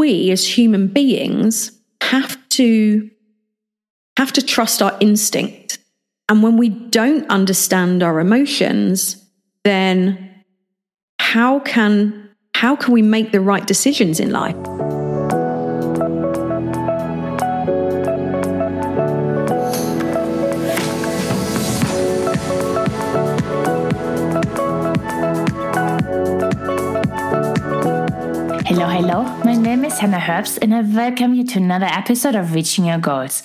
we as human beings have to have to trust our instinct. And when we don't understand our emotions, then how can how can we make the right decisions in life? Is Hannah Herbst, and I welcome you to another episode of Reaching Your Goals.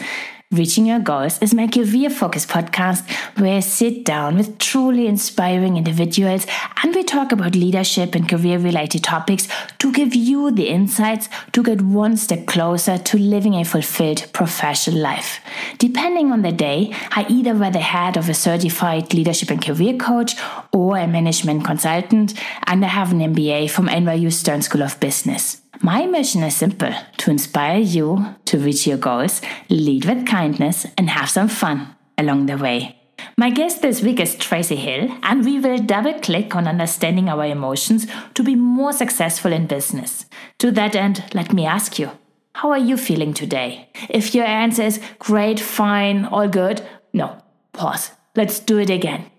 Reaching Your Goals is my career focused podcast where I sit down with truly inspiring individuals and we talk about leadership and career related topics to give you the insights to get one step closer to living a fulfilled professional life. Depending on the day, I either wear the hat of a certified leadership and career coach or a management consultant, and I have an MBA from NYU Stern School of Business. My mission is simple to inspire you to reach your goals, lead with kindness, and have some fun along the way. My guest this week is Tracey Hill, and we will double click on understanding our emotions to be more successful in business. To that end, let me ask you how are you feeling today? If your answer is great, fine, all good, no, pause. Let's do it again.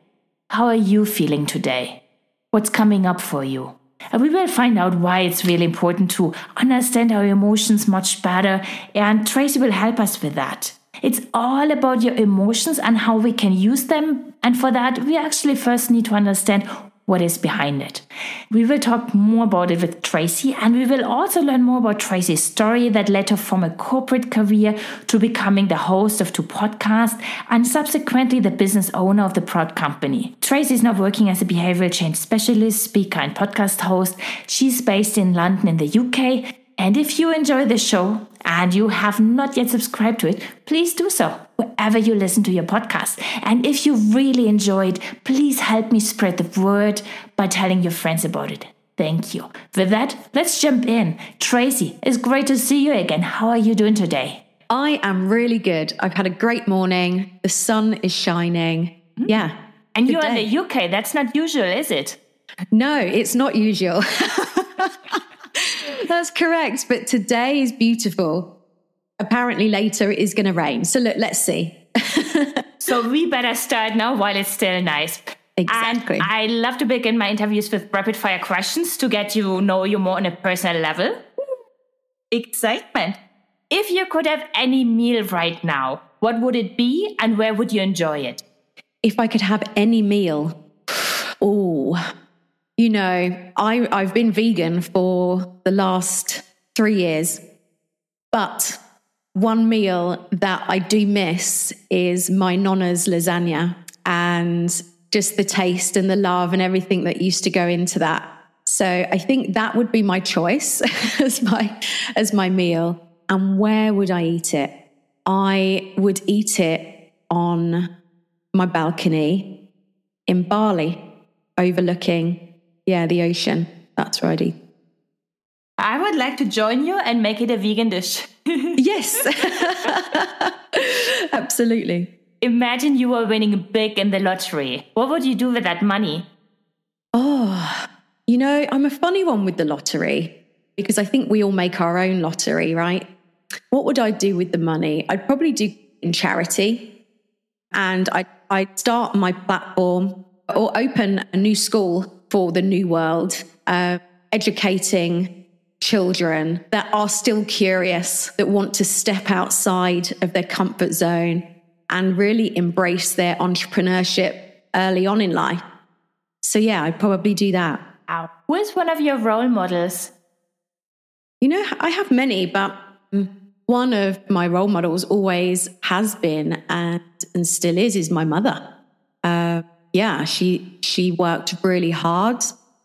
How are you feeling today? What's coming up for you? And we will find out why it's really important to understand our emotions much better, and Tracey will help us with that. It's all about your emotions and how we can use them. And for that, we actually first need to understand what is behind it. We will talk more about it with Tracey, and we will also learn more about Tracey's story that led her from a corporate career to becoming the host of two podcasts and subsequently the business owner of the Proud Company. Tracey is now working as a behavioral change specialist, speaker, and podcast host. She's based in London in the UK. And if you enjoy the show and you have not yet subscribed to it, please do so wherever you listen to your podcast. And if you really enjoyed, please help me spread the word by telling your friends about it. Thank you. With that, let's jump in. Tracey, it's great to see you again. How are you doing today? I am really good. I've had a great morning. The sun is shining. Mm. Yeah. And you're day. in the UK. That's not usual, is it? No, it's not usual. That's correct. But today is beautiful. Apparently, later it is going to rain. So, look, let's see. so, we better start now while it's still nice. Exactly. And I love to begin my interviews with rapid fire questions to get you know you more on a personal level. Excitement. If you could have any meal right now, what would it be and where would you enjoy it? If I could have any meal, oh, you know, I, I've been vegan for the last three years, but one meal that I do miss is my nonna's lasagna and just the taste and the love and everything that used to go into that. So I think that would be my choice as my as my meal. And where would I eat it? I would eat it on my balcony in Bali, overlooking yeah, the ocean. That's eat. I would like to join you and make it a vegan dish. yes, absolutely. Imagine you were winning big in the lottery. What would you do with that money? Oh, you know, I'm a funny one with the lottery because I think we all make our own lottery, right? What would I do with the money? I'd probably do in charity and I'd, I'd start my platform or open a new school for the new world, uh, educating children that are still curious, that want to step outside of their comfort zone and really embrace their entrepreneurship early on in life. So, yeah, I'd probably do that. Wow. Who is one of your role models? You know, I have many, but one of my role models always has been and, and still is, is my mother. Uh, yeah, she she worked really hard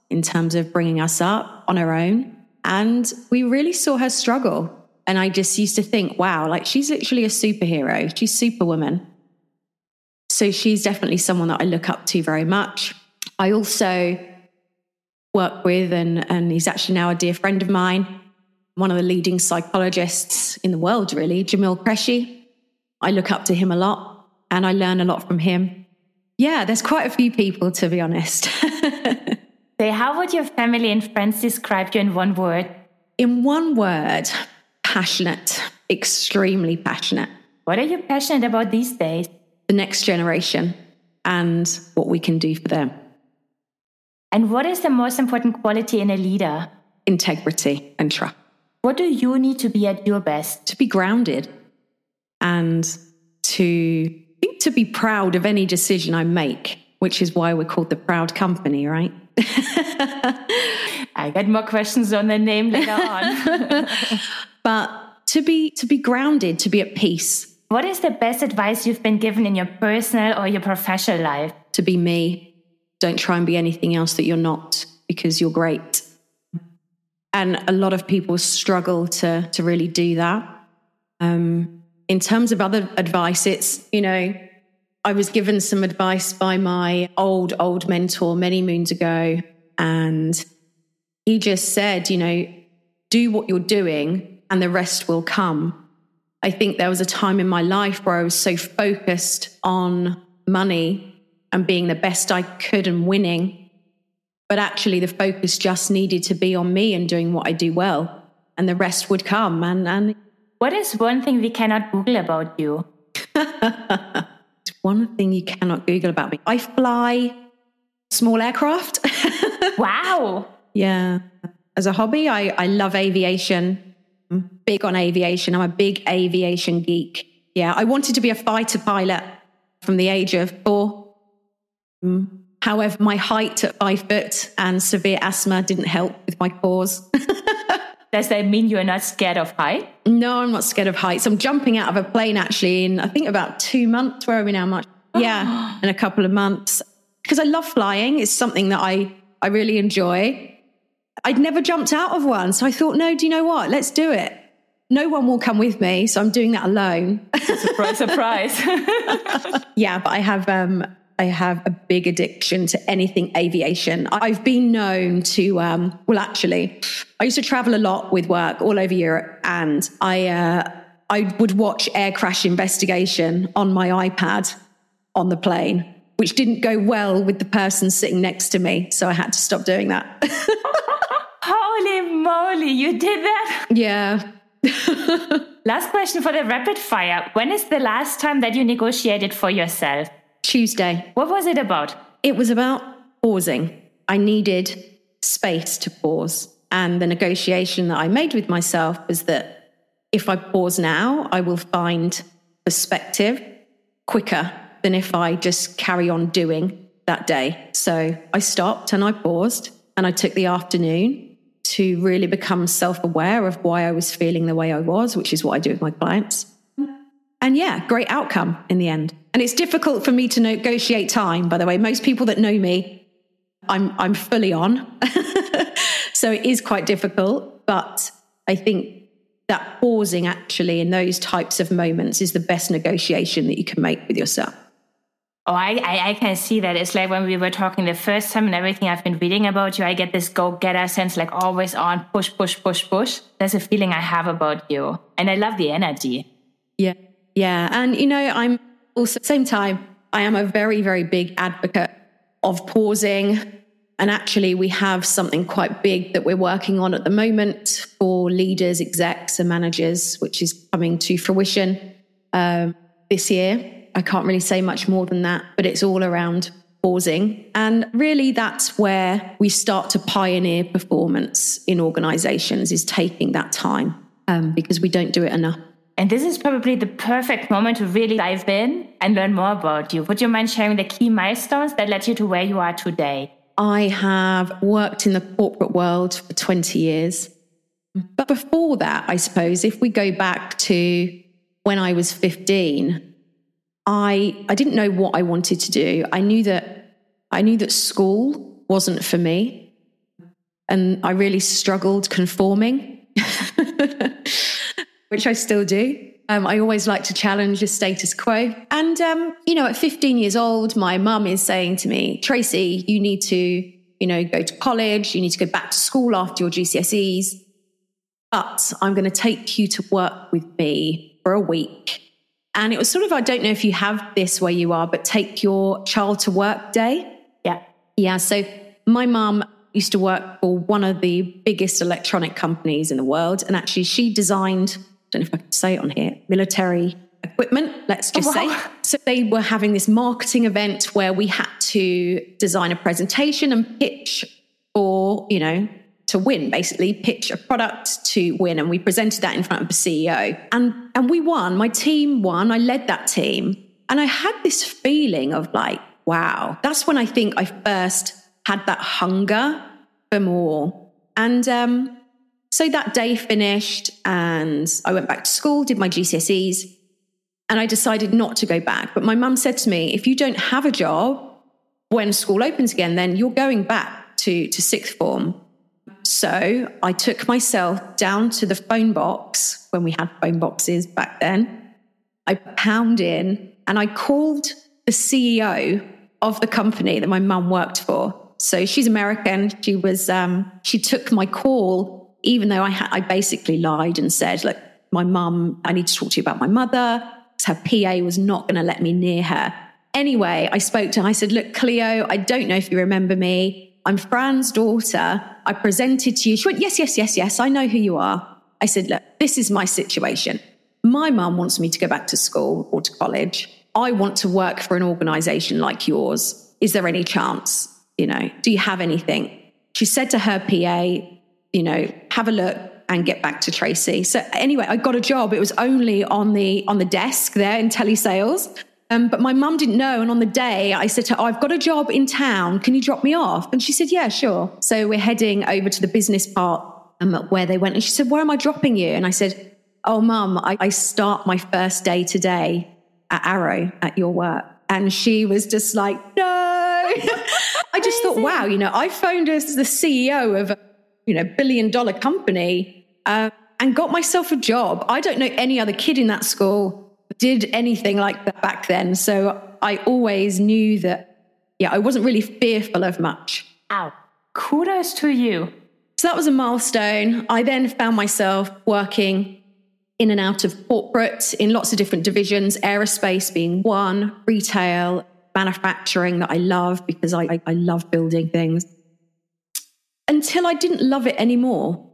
in terms of bringing us up on her own, and we really saw her struggle. And I just used to think, wow, like she's literally a superhero. She's superwoman. So she's definitely someone that I look up to very much. I also work with, and, and he's actually now a dear friend of mine, one of the leading psychologists in the world, really, Jamil Qureshi. I look up to him a lot and I learn a lot from him. Yeah, there's quite a few people, to be honest. so, how would your family and friends describe you in one word? in one word, passionate, extremely passionate. What are you passionate about these days? The next generation and what we can do for them. And what is the most important quality in a leader? Integrity and trust. What do you need to be at your best? To be grounded and to to be proud of any decision I make, which is why we're called the proud company, right? I get more questions on the name later on. but to be to be grounded, to be at peace. What is the best advice you've been given in your personal or your professional life? To be me. Don't try and be anything else that you're not because you're great. And a lot of people struggle to to really do that. Um, in terms of other advice, it's, you know, I was given some advice by my old, old mentor many moons ago. And he just said, you know, do what you're doing and the rest will come. I think there was a time in my life where I was so focused on money and being the best I could and winning. But actually, the focus just needed to be on me and doing what I do well, and the rest would come. And, and what is one thing we cannot Google about you? one thing you cannot Google about me. I fly small aircraft. wow. Yeah. As a hobby, I, I love aviation. I'm big on aviation. I'm a big aviation geek. Yeah. I wanted to be a fighter pilot from the age of four. Mm. However, my height at five foot and severe asthma didn't help with my cause. Does that mean you're not scared of height? No, I'm not scared of heights. I'm jumping out of a plane actually in I think about two months. Where are we now? March. Yeah, in a couple of months because I love flying. It's something that I I really enjoy. I'd never jumped out of one, so I thought, no, do you know what? Let's do it. No one will come with me, so I'm doing that alone. It's a surprise, surprise. yeah, but I have um, I have a big addiction to anything aviation. I've been known to, um, well, actually, I used to travel a lot with work all over Europe, and I, uh, I would watch air crash investigation on my iPad on the plane, which didn't go well with the person sitting next to me. So I had to stop doing that. Holy moly, you did that? Yeah. last question for the rapid fire. When is the last time that you negotiated for yourself? Tuesday. What was it about? It was about pausing. I needed space to pause. And the negotiation that I made with myself was that if I pause now, I will find perspective quicker than if I just carry on doing that day. So I stopped and I paused and I took the afternoon to really become self aware of why I was feeling the way I was, which is what I do with my clients. And yeah, great outcome in the end. And it's difficult for me to negotiate time, by the way. Most people that know me, I'm, I'm fully on. so it is quite difficult. But I think that pausing actually in those types of moments is the best negotiation that you can make with yourself. Oh, I, I, I, can see that. It's like when we were talking the first time and everything I've been reading about you, I get this go getter sense, like always on, push, push, push, push. That's a feeling I have about you. And I love the energy. Yeah. Yeah. And, you know, I'm also, at the same time, I am a very, very big advocate of pausing. And actually, we have something quite big that we're working on at the moment for leaders, execs, and managers, which is coming to fruition um, this year. I can't really say much more than that, but it's all around pausing. And really, that's where we start to pioneer performance in organizations, is taking that time um, because we don't do it enough. And this is probably the perfect moment to really dive in and learn more about you. Would you mind sharing the key milestones that led you to where you are today? I have worked in the corporate world for 20 years. But before that, I suppose, if we go back to when I was 15, I, I didn't know what I wanted to do. I knew that I knew that school wasn't for me. And I really struggled conforming. which I still do. Um, I always like to challenge the status quo. And, um, you know, at 15 years old, my mum is saying to me, Tracey, you need to, you know, go to college. You need to go back to school after your GCSEs. But I'm going to take you to work with me for a week. And it was sort of, I don't know if you have this where you are, but take your child to work day. Yeah. Yeah. So my mum used to work for one of the biggest electronic companies in the world. And actually, she designed, don't know if I can say it on here, military equipment, let's just Oh, wow. say. So they were having this marketing event where we had to design a presentation and pitch for, you know, to win, basically pitch a product to win. And we presented that in front of the CEO. And and we won. My team won. I led that team. And I had this feeling of like, wow, that's when I think I first had that hunger for more. And um, so that day finished and I went back to school, did my GCSEs, and I decided not to go back. But my mum said to me, if you don't have a job when school opens again, then you're going back to, to sixth form. So I took myself down to the phone box when we had phone boxes back then. I pounded in and I called the CEO of the company that my mum worked for. So she's American. She was um, she took my call, even though I had I basically lied and said, look, my mum, I need to talk to you about my mother. Her PA was not going to let me near her. Anyway, I spoke to her. I said, look, Cleo, I don't know if you remember me. I'm Fran's daughter. I presented to you. She went, yes, yes, yes, yes. I know who you are. I said, look, this is my situation. My mum wants me to go back to school or to college. I want to work for an organization like yours. Is there any chance? You know, do you have anything? She said to her PA, you know, have a look and get back to Tracey. So anyway, I got a job. It was only on the on the desk there in telesales. Um, but my mum didn't know. And on the day, I said to her, I've got a job in town. Can you drop me off? And she said, Yeah, sure. So we're heading over to the business part um, where they went. And she said, Where am I dropping you? And I said, Oh, mum, I, I start my first day today at Arrow at your work. And she was just like, No. I just thought, wow, you know, I phoned as the CEO of you know billion dollar company uh, and got myself a job. I don't know any other kid in that school did anything like that back then. So I always knew that, yeah, I wasn't really fearful of much. Ow. Kudos to you. So that was a milestone. I then found myself working in and out of corporate in lots of different divisions, aerospace being one, retail, manufacturing that I love because I, I, I love building things until I didn't love it anymore.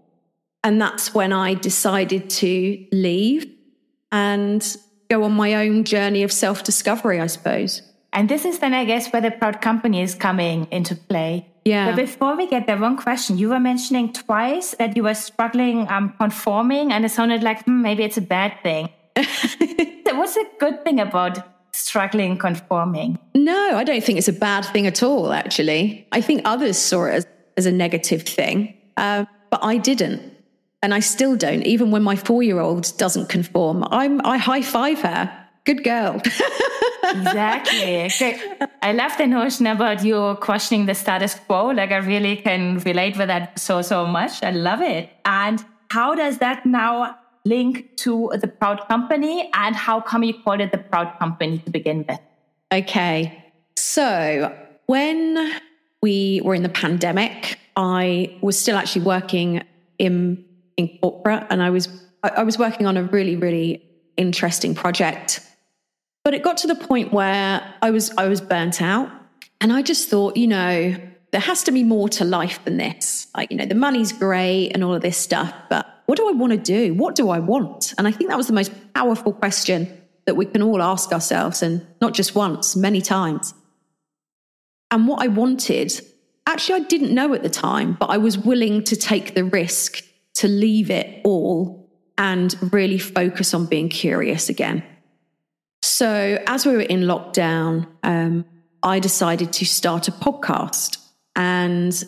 And that's when I decided to leave and go on my own journey of self discovery, I suppose. And this is then, I guess, where the proud company is coming into play. Yeah. But before we get there, one question. You were mentioning twice that you were struggling um, conforming, and it sounded like hmm, maybe it's a bad thing. What's a good thing about struggling conforming? No, I don't think it's a bad thing at all, actually. I think others saw it as, as a negative thing, uh, but I didn't. And I still don't. Even when my four year old doesn't conform, I'm, I high five her. Good girl. Exactly. Great. I love the notion about you questioning the status quo. Like, I really can relate with that so, so much. I love it. And how does that now link to the Proud Company? And how come you called it the Proud Company to begin with? Okay. So when we were in the pandemic, I was still actually working in in corporate and I was I was working on a really, really interesting project. But it got to the point where I was I was burnt out. And I just thought, you know, there has to be more to life than this. Like, you know, the money's great and all of this stuff, but what do I want to do? What do I want? And I think that was the most powerful question that we can all ask ourselves, and not just once, many times. And what I wanted, actually, I didn't know at the time, but I was willing to take the risk to leave it all and really focus on being curious again. So, as we were in lockdown, um, I decided to start a podcast. And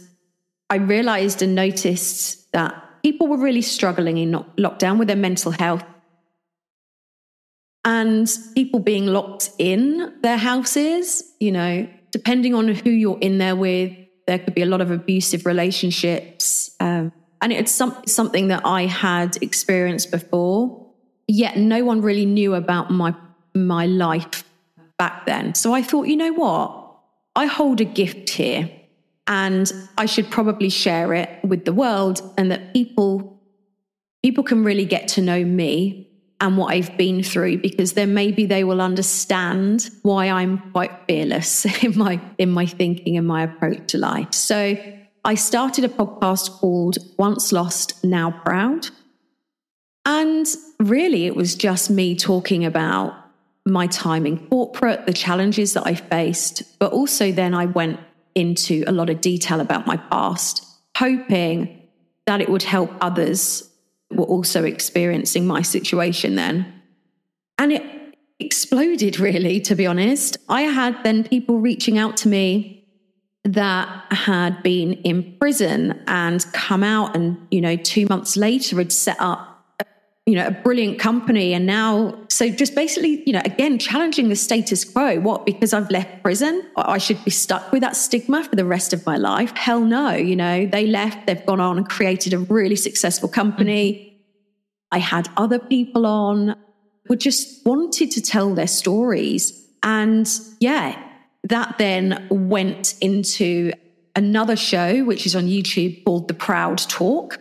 I realized and noticed that people were really struggling in lock- lockdown with their mental health and people being locked in their houses, you know, depending on who you're in there with, there could be a lot of abusive relationships. Um, and it's some, something that I had experienced before, yet no one really knew about my, my life back then. So I thought, you know what? I hold a gift here and I should probably share it with the world and that people people can really get to know me and what I've been through because then maybe they will understand why I'm quite fearless in my in my thinking and my approach to life. So I started a podcast called Once Lost, Now Proud. And really, it was just me talking about my time in corporate, the challenges that I faced, but also then I went into a lot of detail about my past, hoping that it would help others were also experiencing my situation then. And it exploded, really, to be honest. I had then people reaching out to me that had been in prison and come out and you know 2 months later had set up you know a brilliant company. And now so just basically you know again challenging the status quo. What because I've left prison? I should be stuck with that stigma for the rest of my life? Hell no you know they left they've gone on and created a really successful company. Mm-hmm. I had other people on who just wanted to tell their stories. And yeah that then went into another show, which is on YouTube called The Proud Talk,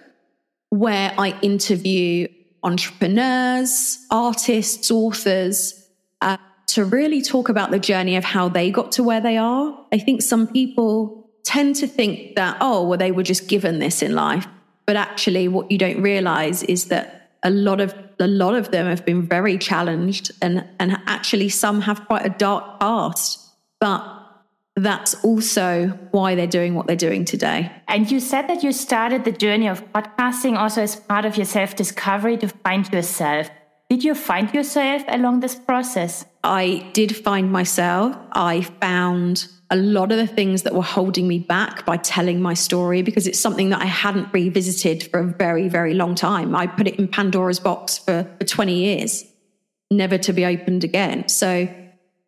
where I interview entrepreneurs, artists, authors, uh, to really talk about the journey of how they got to where they are. I think some people tend to think that, oh, well, they were just given this in life. But actually, what you don't realize is that a lot of a lot of them have been very challenged and and actually some have quite a dark past but that's also why they're doing what they're doing today. And you said that you started the journey of podcasting also as part of your self discovery to find yourself. Did you find yourself along this process? I did find myself. I found a lot of the things that were holding me back by telling my story because it's something that I hadn't revisited for a very, very long time. I put it in Pandora's box for, for 20 years, never to be opened again. So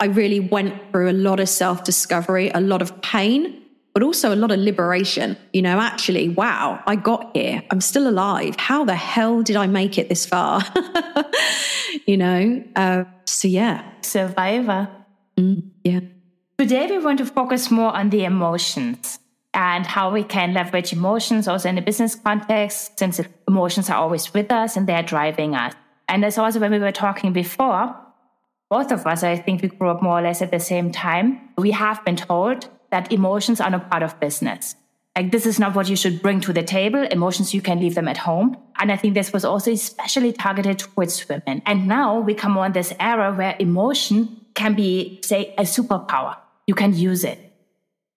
I really went through a lot of self discovery, a lot of pain, but also a lot of liberation. You know, actually, wow, I got here. I'm still alive. How the hell did I make it this far? you know, uh, so yeah. Survivor. Mm, yeah. Today, we want to focus more on the emotions and how we can leverage emotions also in a business context, since emotions are always with us and they're driving us. And as also when we were talking before, both of us, I think we grew up more or less at the same time. We have been told that emotions are not part of business. Like, this is not what you should bring to the table. Emotions, you can leave them at home. And I think this was also especially targeted towards women. And now we come on this era where emotion can be, say, a superpower. You can use it.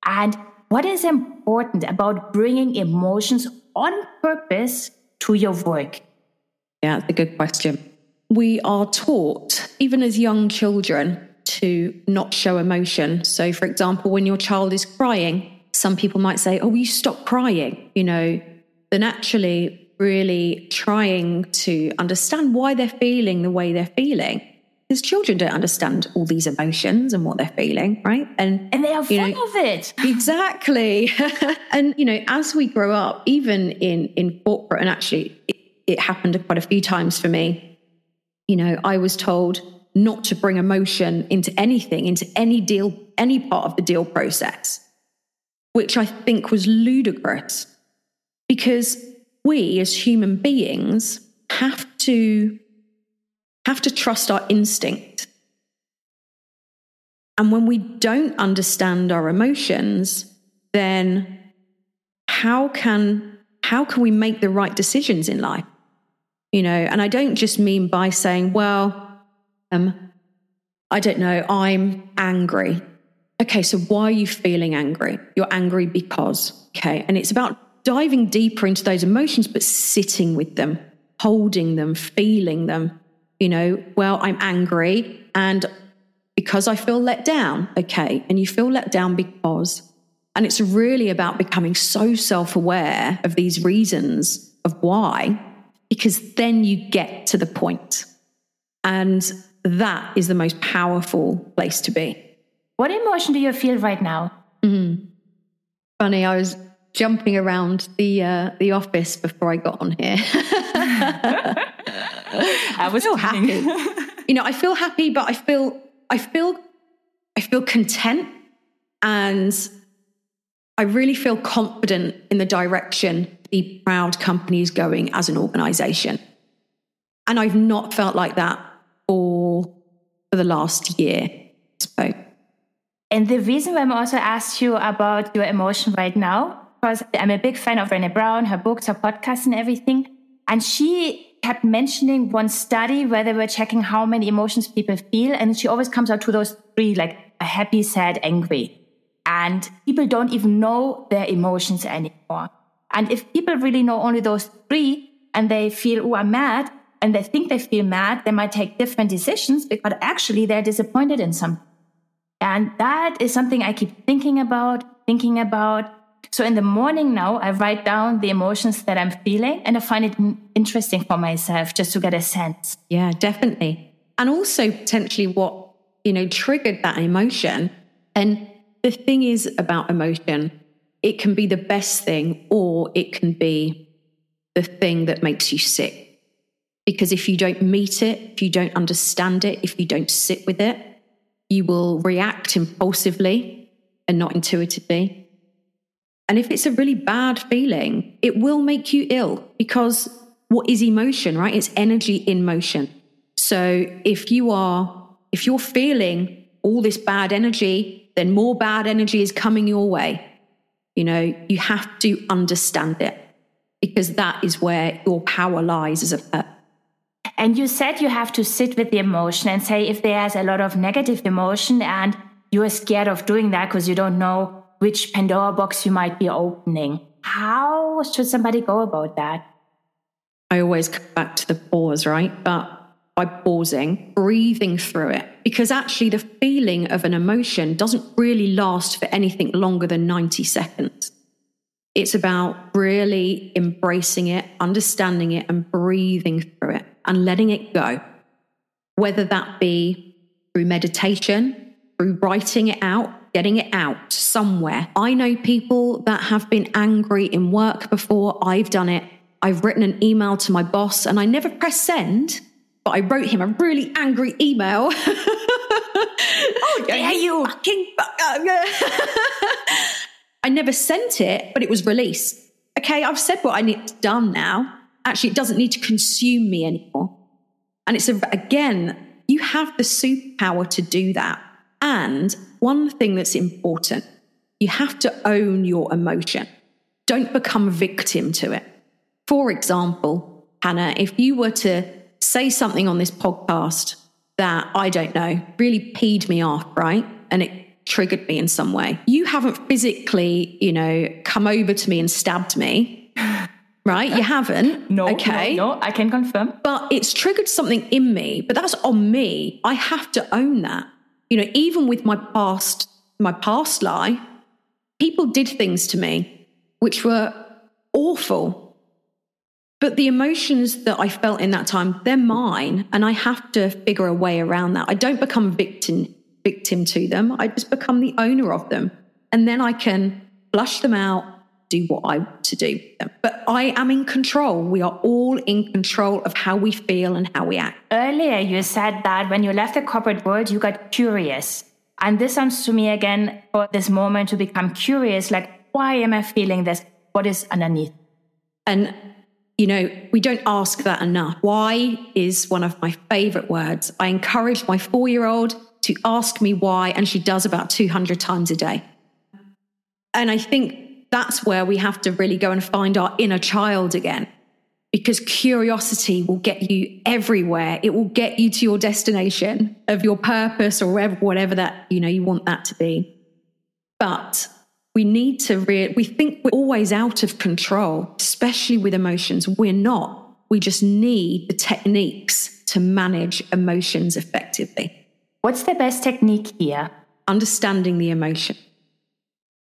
And what is important about bringing emotions on purpose to your work? Yeah, that's a good question we are taught, even as young children, to not show emotion. So, for example, when your child is crying, some people might say, Oh, you stop crying, you know, then actually really trying to understand why they're feeling the way they're feeling. Because children don't understand all these emotions and what they're feeling, right? And and they are full know, of it. Exactly. and you know, as we grow up, even in in corporate, and actually it, it happened quite a few times for me you know, I was told not to bring emotion into anything, into any deal, any part of the deal process, which I think was ludicrous because we as human beings have to have to trust our instinct. And when we don't understand our emotions, then how can how can we make the right decisions in life? You know, and I don't just mean by saying, well, um, I don't know, I'm angry. Okay, so why are you feeling angry? You're angry because, okay, and it's about diving deeper into those emotions, but sitting with them, holding them, feeling them. You know, well, I'm angry and because I feel let down. Okay, and you feel let down because, and it's really about becoming so self aware of these reasons of why because then you get to the point. And that is the most powerful place to be. What emotion do you feel right now? Mm-hmm. Funny, I was jumping around the uh, the office before I got on here. I was feel happy. you know, I feel happy, but I feel I feel I feel content and I really feel confident in the direction the proud company is going as an organization. And I've not felt like that for, for the last year. So. And the reason why I'm also asked you about your emotion right now because I'm a big fan of Brené Brown, her books, her podcasts, and everything. And she kept mentioning one study where they were checking how many emotions people feel. And she always comes out to those three, like happy, sad, angry. And people don't even know their emotions anymore. And if people really know only those three and they feel, oh, I'm mad, and they think they feel mad, they might take different decisions because actually they're disappointed in something. And that is something I keep thinking about, thinking about. So in the morning now, I write down the emotions that I'm feeling and I find it interesting for myself just to get a sense. Yeah, definitely. And also potentially what, you know, triggered that emotion. And the thing is about emotion, it can be the best thing or it can be the thing that makes you sick. Because if you don't meet it, if you don't understand it, if you don't sit with it, you will react impulsively and not intuitively. And if it's a really bad feeling, it will make you ill because what is emotion, right? It's energy in motion. So if you are, if you're feeling all this bad energy, then more bad energy is coming your way. You know, you have to understand it because that is where your power lies as a person. And you said you have to sit with the emotion and say if there's a lot of negative emotion and you're scared of doing that because you don't know which Pandora box you might be opening. How should somebody go about that? I always come back to the pause, right? But by pausing, breathing through it, because actually the feeling of an emotion doesn't really last for anything longer than 90 seconds. It's about really embracing it, understanding it, and breathing through it and letting it go. Whether that be through meditation, through writing it out, getting it out somewhere. I know people that have been angry in work before. I've done it. I've written an email to my boss and I never press send, but I wrote him a really angry email. oh, yeah, you fucking. I never sent it, but it was released. Okay, I've said what I need done now. Actually, it doesn't need to consume me anymore. And it's a, again, you have the superpower to do that. And one thing that's important, you have to own your emotion. Don't become a victim to it. For example, Hannah, if you were to say something on this podcast that I don't know really peed me off, right? And it triggered me in some way. You haven't physically, you know, come over to me and stabbed me. Right? You haven't. no. Okay. No, no, I can confirm. But it's triggered something in me, but that's on me. I have to own that. You know, even with my past, my past lie, people did things to me which were awful. But the emotions that I felt in that time, they're mine. And I have to figure a way around that. I don't become victim victim to them. I just become the owner of them. And then I can flush them out, do what I want to do. But I am in control. We are all in control of how we feel and how we act. Earlier, you said that when you left the corporate world, you got curious. And this sounds to me again for this moment to become curious like, why am I feeling this? What is underneath? And, you know, we don't ask that enough. Why is one of my favorite words. I encourage my four year old to ask me why, and she does about 200 times a day. And I think that's where we have to really go and find our inner child again because curiosity will get you everywhere it will get you to your destination of your purpose or whatever, whatever that you know you want that to be but we need to re- we think we're always out of control especially with emotions we're not we just need the techniques to manage emotions effectively what's the best technique here understanding the emotion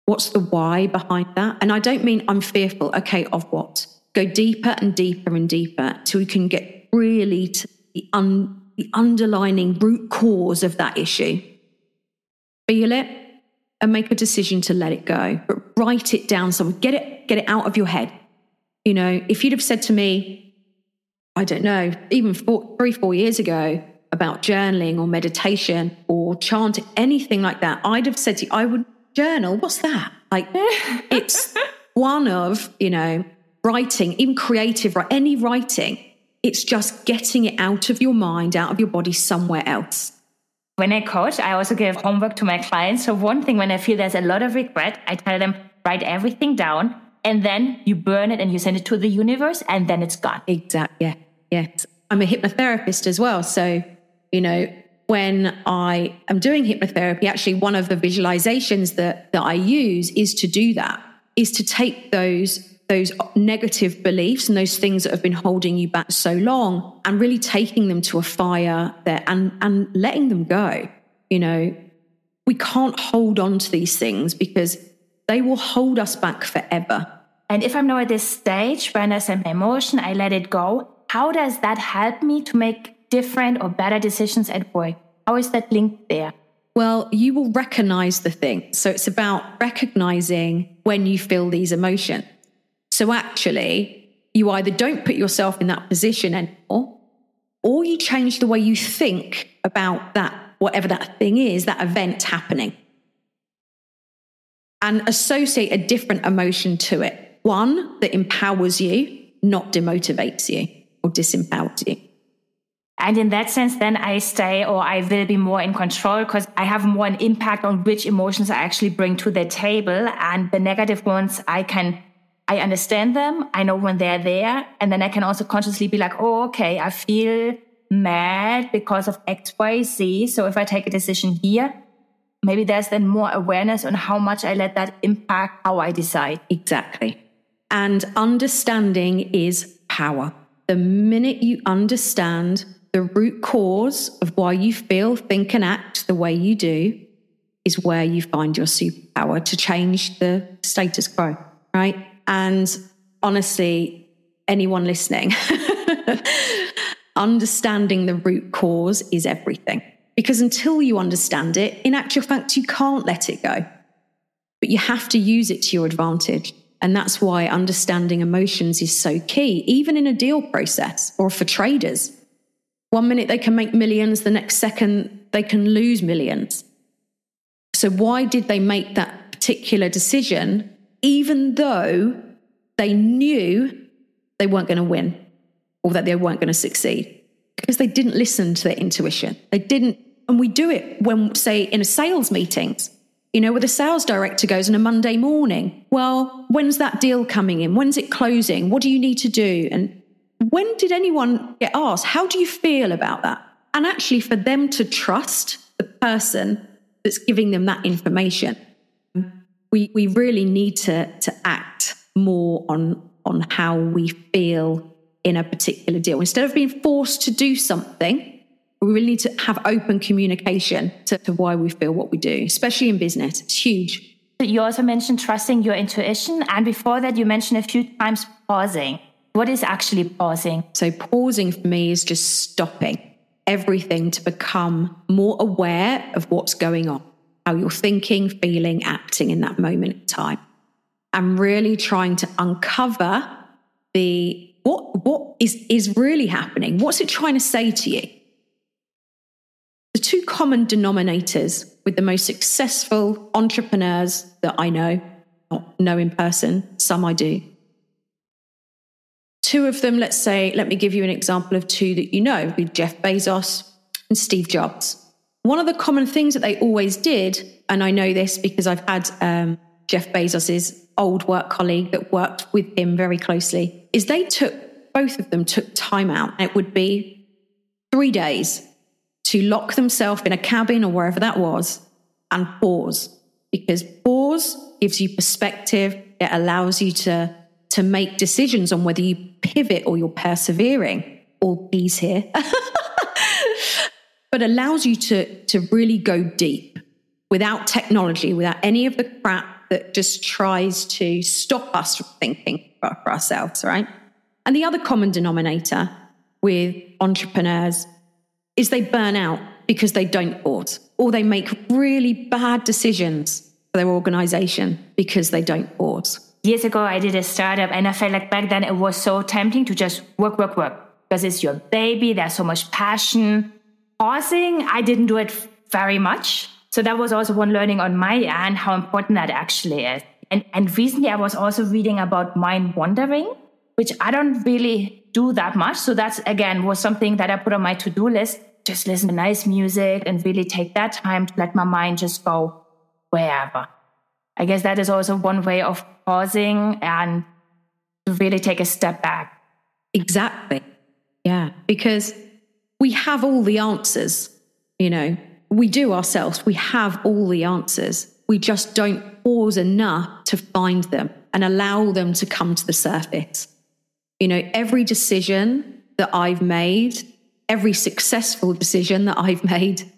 What's the why behind that? And I don't mean I'm fearful, okay, of what? Go deeper and deeper and deeper till you can get really to the, un, the underlining root cause of that issue. Feel it and make a decision to let it go, but write it down somewhere. Get it, get it out of your head. You know, if you'd have said to me, I don't know, even four, three, four years ago about journaling or meditation or chant, anything like that, I'd have said to you, I would journal, what's that? Like, it's one of, you know, writing, even creative, any writing. It's just getting it out of your mind, out of your body, somewhere else. When I coach, I also give homework to my clients. So, one thing when I feel there's a lot of regret, I tell them, write everything down and then you burn it and you send it to the universe and then it's gone. Exactly. Yeah. Yes. I'm a hypnotherapist as well. So, you know, when I am doing hypnotherapy, actually one of the visualizations that, that I use is to do that, is to take those those negative beliefs and those things that have been holding you back so long and really taking them to a fire there and and letting them go. You know, we can't hold on to these things because they will hold us back forever. And if I'm now at this stage when I send my emotion, I let it go, how does that help me to make different or better decisions at work? How is that linked there? Well, you will recognize the thing. So it's about recognizing when you feel these emotions. So actually, you either don't put yourself in that position anymore, or you change the way you think about that, whatever that thing is, that event happening, and associate a different emotion to it. One that empowers you, not demotivates you or disempowers you. And in that sense, then I stay or I will be more in control because I have more an impact on which emotions I actually bring to the table. And the negative ones, I can, I understand them. I know when they're there. And then I can also consciously be like, oh, okay, I feel mad because of X, Y, Z. So if I take a decision here, maybe there's then more awareness on how much I let that impact how I decide. Exactly. And understanding is power. The minute you understand the root cause of why you feel, think, and act the way you do is where you find your superpower to change the status quo, right? And honestly, anyone listening, understanding the root cause is everything. Because until you understand it, in actual fact, you can't let it go. But you have to use it to your advantage. And that's why understanding emotions is so key, even in a deal process or for traders. One minute they can make millions, the next second they can lose millions. So, why did they make that particular decision, even though they knew they weren't going to win or that they weren't going to succeed? Because they didn't listen to their intuition. They didn't, and we do it when, say, in a sales meetings, you know, where the sales director goes on a Monday morning. Well, when's that deal coming in? When's it closing? What do you need to do? And when did anyone get asked, how do you feel about that? And actually, for them to trust the person that's giving them that information, we, we really need to, to act more on, on how we feel in a particular deal. Instead of being forced to do something, we really need to have open communication to, to why we feel what we do, especially in business. It's huge. You also mentioned trusting your intuition. And before that, you mentioned a few times pausing. What is actually pausing? So, pausing for me is just stopping everything to become more aware of what's going on, how you're thinking, feeling, acting in that moment in time. And really trying to uncover the what what is is really happening? What's it trying to say to you? The two common denominators with the most successful entrepreneurs that I know, not know in person, some I do, Two of them, let's say, let me give you an example of two that you know, with Jeff Bezos and Steve Jobs. One of the common things that they always did, and I know this because I've had um, Jeff Bezos's old work colleague that worked with him very closely, is they took both of them took time out. It would be three days to lock themselves in a cabin or wherever that was and pause because pause gives you perspective. It allows you to to make decisions on whether you pivot or you're persevering. All P's here. but allows you to, to really go deep without technology, without any of the crap that just tries to stop us from thinking for, for ourselves, right? And the other common denominator with entrepreneurs is they burn out because they don't pause or they make really bad decisions for their organization because they don't pause years ago, I did a startup and I felt like back then it was so tempting to just work, work, work because it's your baby. There's so much passion. Pausing, I didn't do it very much. So that was also one learning on my end, how important that actually is. And, and recently I was also reading about mind wandering, which I don't really do that much. So that's again was something that I put on my to-do list. Just listen to nice music and really take that time to let my mind just go wherever. I guess that is also one way of pausing and to really take a step back. Exactly. Yeah. Because we have all the answers, you know, we do ourselves. We have all the answers. We just don't pause enough to find them and allow them to come to the surface. You know, every decision that I've made, every successful decision that I've made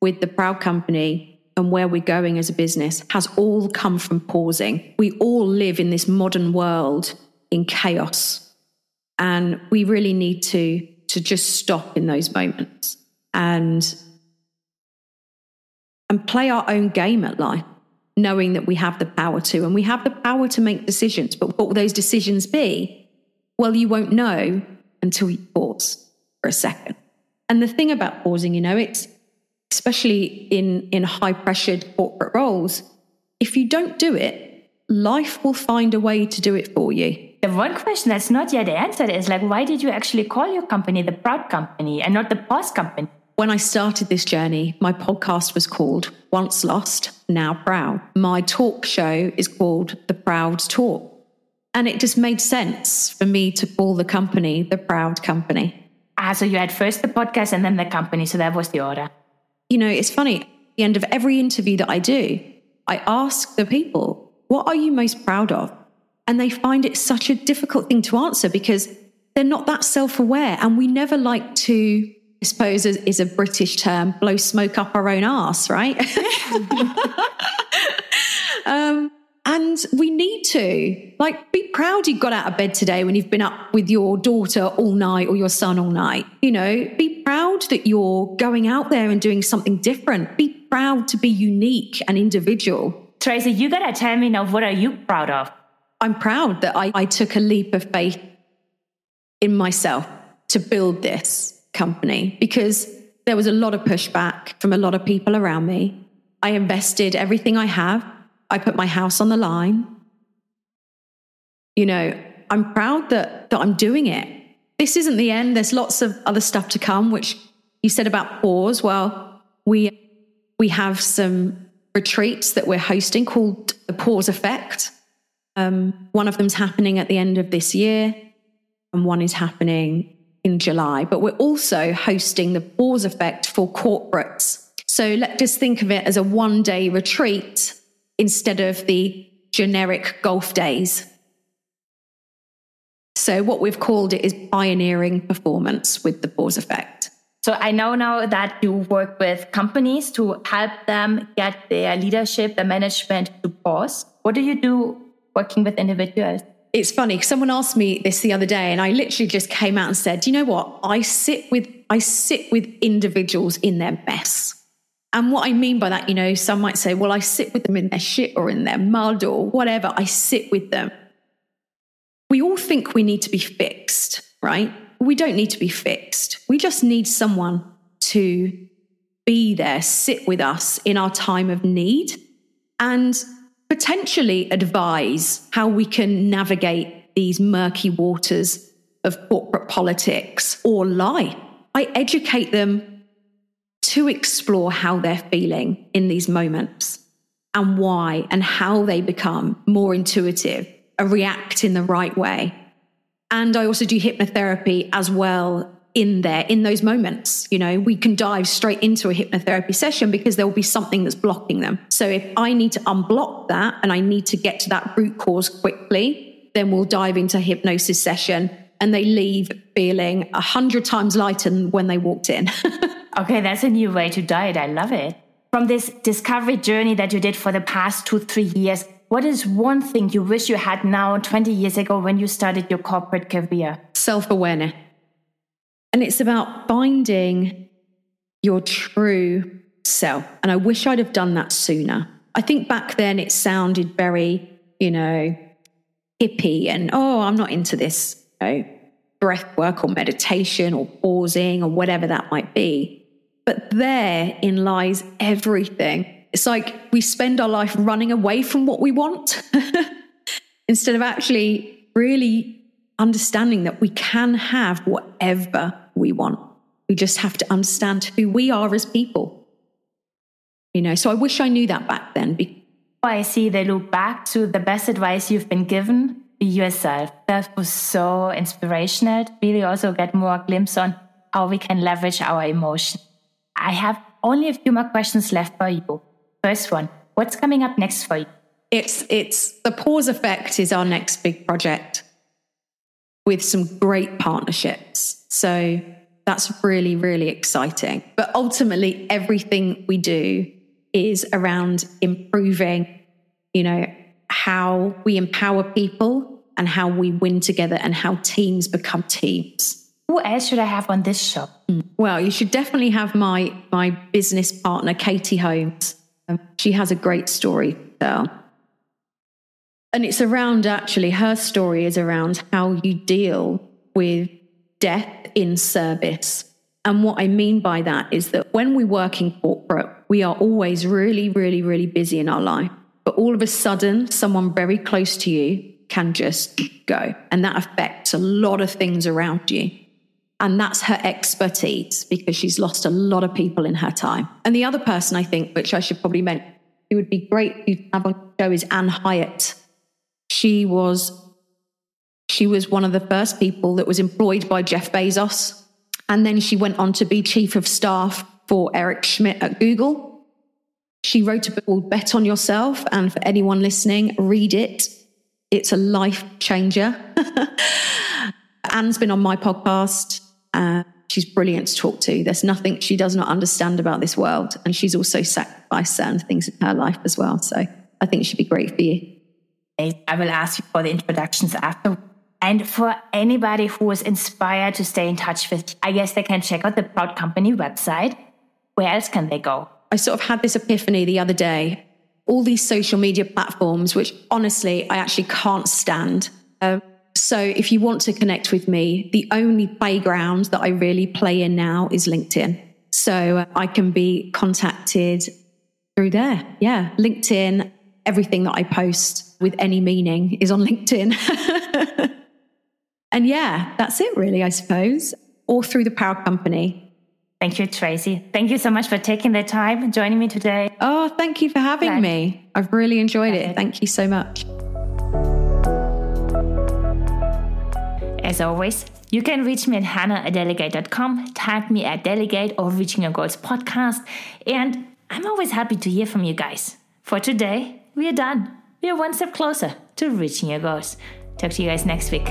with the Proud Company and where we're going as a business has all come from pausing. We all live in this modern world in chaos. And we really need to, to just stop in those moments and, and play our own game at life, knowing that we have the power to, and we have the power to make decisions. But what will those decisions be? Well, you won't know until you pause for a second. And the thing about pausing, you know, it's especially in, in high pressured corporate roles, if you don't do it, life will find a way to do it for you. The one question that's not yet answered is like, why did you actually call your company the Proud Company and not the Pause Company? When I started this journey, my podcast was called Once Lost, Now Proud. My talk show is called The Proud Talk. And it just made sense for me to call the company the Proud Company. Ah, so you had first the podcast and then the company. So that was the order. You know, it's funny. At the end of every interview that I do, I ask the people, what are you most proud of? And they find it such a difficult thing to answer because they're not that self aware. And we never like to, I suppose, is a British term, blow smoke up our own ass, right? um, and we need to like be proud you got out of bed today when you've been up with your daughter all night or your son all night. You know, be proud that you're going out there and doing something different. Be proud to be unique and individual. Tracey, you gotta tell me now what are you proud of? I'm proud that I, I took a leap of faith in myself to build this company because there was a lot of pushback from a lot of people around me. I invested everything I have I put my house on the line. You know, I'm proud that, that I'm doing it. This isn't the end. There's lots of other stuff to come, which you said about pause. Well, we we have some retreats that we're hosting called the Pause Effect. Um, one of them's happening at the end of this year, and one is happening in July. But we're also hosting the Pause Effect for corporates. So let's just think of it as a one day retreat instead of the generic golf days. So, what we've called it is pioneering performance with the pause effect. So, I know now that you work with companies to help them get their leadership, their management to pause. What do you do working with individuals? It's funny. Someone asked me this the other day, and I literally just came out and said, "You know what? I sit with I sit with individuals in their mess." And what I mean by that, you know, some might say, well, I sit with them in their shit or in their mud or whatever. I sit with them. We all think we need to be fixed, right? We don't need to be fixed. We just need someone to be there, sit with us in our time of need and potentially advise how we can navigate these murky waters of corporate politics or life. I educate them to explore how they're feeling in these moments and why and how they become more intuitive and react in the right way. And I also do hypnotherapy as well in there in those moments. You know, we can dive straight into a hypnotherapy session because there will be something that's blocking them. So if I need to unblock that and I need to get to that root cause quickly, then we'll dive into a hypnosis session and they leave feeling a hundred times lighter than when they walked in. Okay, that's a new way to diet. I love it. From this discovery journey that you did for the past two, three years, what is one thing you wish you had now 20 years ago when you started your corporate career? Self awareness. And it's about finding your true self. And I wish I'd have done that sooner. I think back then it sounded very, you know, hippie and, oh, I'm not into this, you know, breath work or meditation or pausing or whatever that might be. But therein lies everything. It's like we spend our life running away from what we want instead of actually really understanding that we can have whatever we want. We just have to understand who we are as people. You know, so I wish I knew that back then I see they look back to the best advice you've been given be yourself. That was so inspirational. Really also get more glimpse on how we can leverage our emotion. I have only a few more questions left for you. First one, what's coming up next for you? It's it's the pause effect is our next big project with some great partnerships. So that's really, really exciting. But ultimately, everything we do is around improving, you know, how we empower people and how we win together and how teams become teams. Who else should I have on this show? Well, you should definitely have my my business partner, Katie Holmes. Um, she has a great story to tell. And it's around actually her story is around how you deal with death in service. And what I mean by that is that when we work in corporate, we are always really, really, really busy in our life. But all of a sudden, someone very close to you can just go. And that affects a lot of things around you. And that's her expertise because she's lost a lot of people in her time. And the other person I think, which I should probably mention, it would be great to have on show is Ann Hiatt. She was she was one of the first people that was employed by Jeff Bezos. And then she went on to be chief of staff for Eric Schmidt at Google. She wrote a book called Bet on Yourself. And for anyone listening, read it. It's a life changer. Ann's been on my podcast. Uh, she's brilliant to talk to. There's nothing she does not understand about this world. And she's also sacrificed certain things in her life as well. So I think she'd be great for you. I will ask you for the introductions after. And for anybody who is inspired to stay in touch with, I guess they can check out the Proud Company website. Where else can they go? I sort of had this epiphany the other day. All these social media platforms, which honestly I actually can't stand. Uh, so if you want to connect with me, the only playground that I really play in now is LinkedIn. So uh, I can be contacted through there. Yeah, LinkedIn. Everything that I post with any meaning is on LinkedIn. and yeah, that's it really, I suppose. Or through the Proud Company. Thank you, Tracey. Thank you so much for taking the time and joining me today. Oh, thank you for having Glad. me. I've really enjoyed it. Thank you so much. As always, you can reach me at hannah at delygate.com, tag me at delygate or reaching your goals podcast, and I'm always happy to hear from you guys. For today, we are done. We are one step closer to reaching your goals. Talk to you guys next week.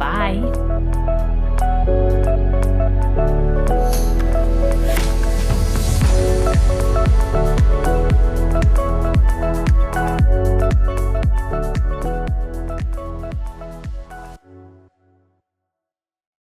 Bye.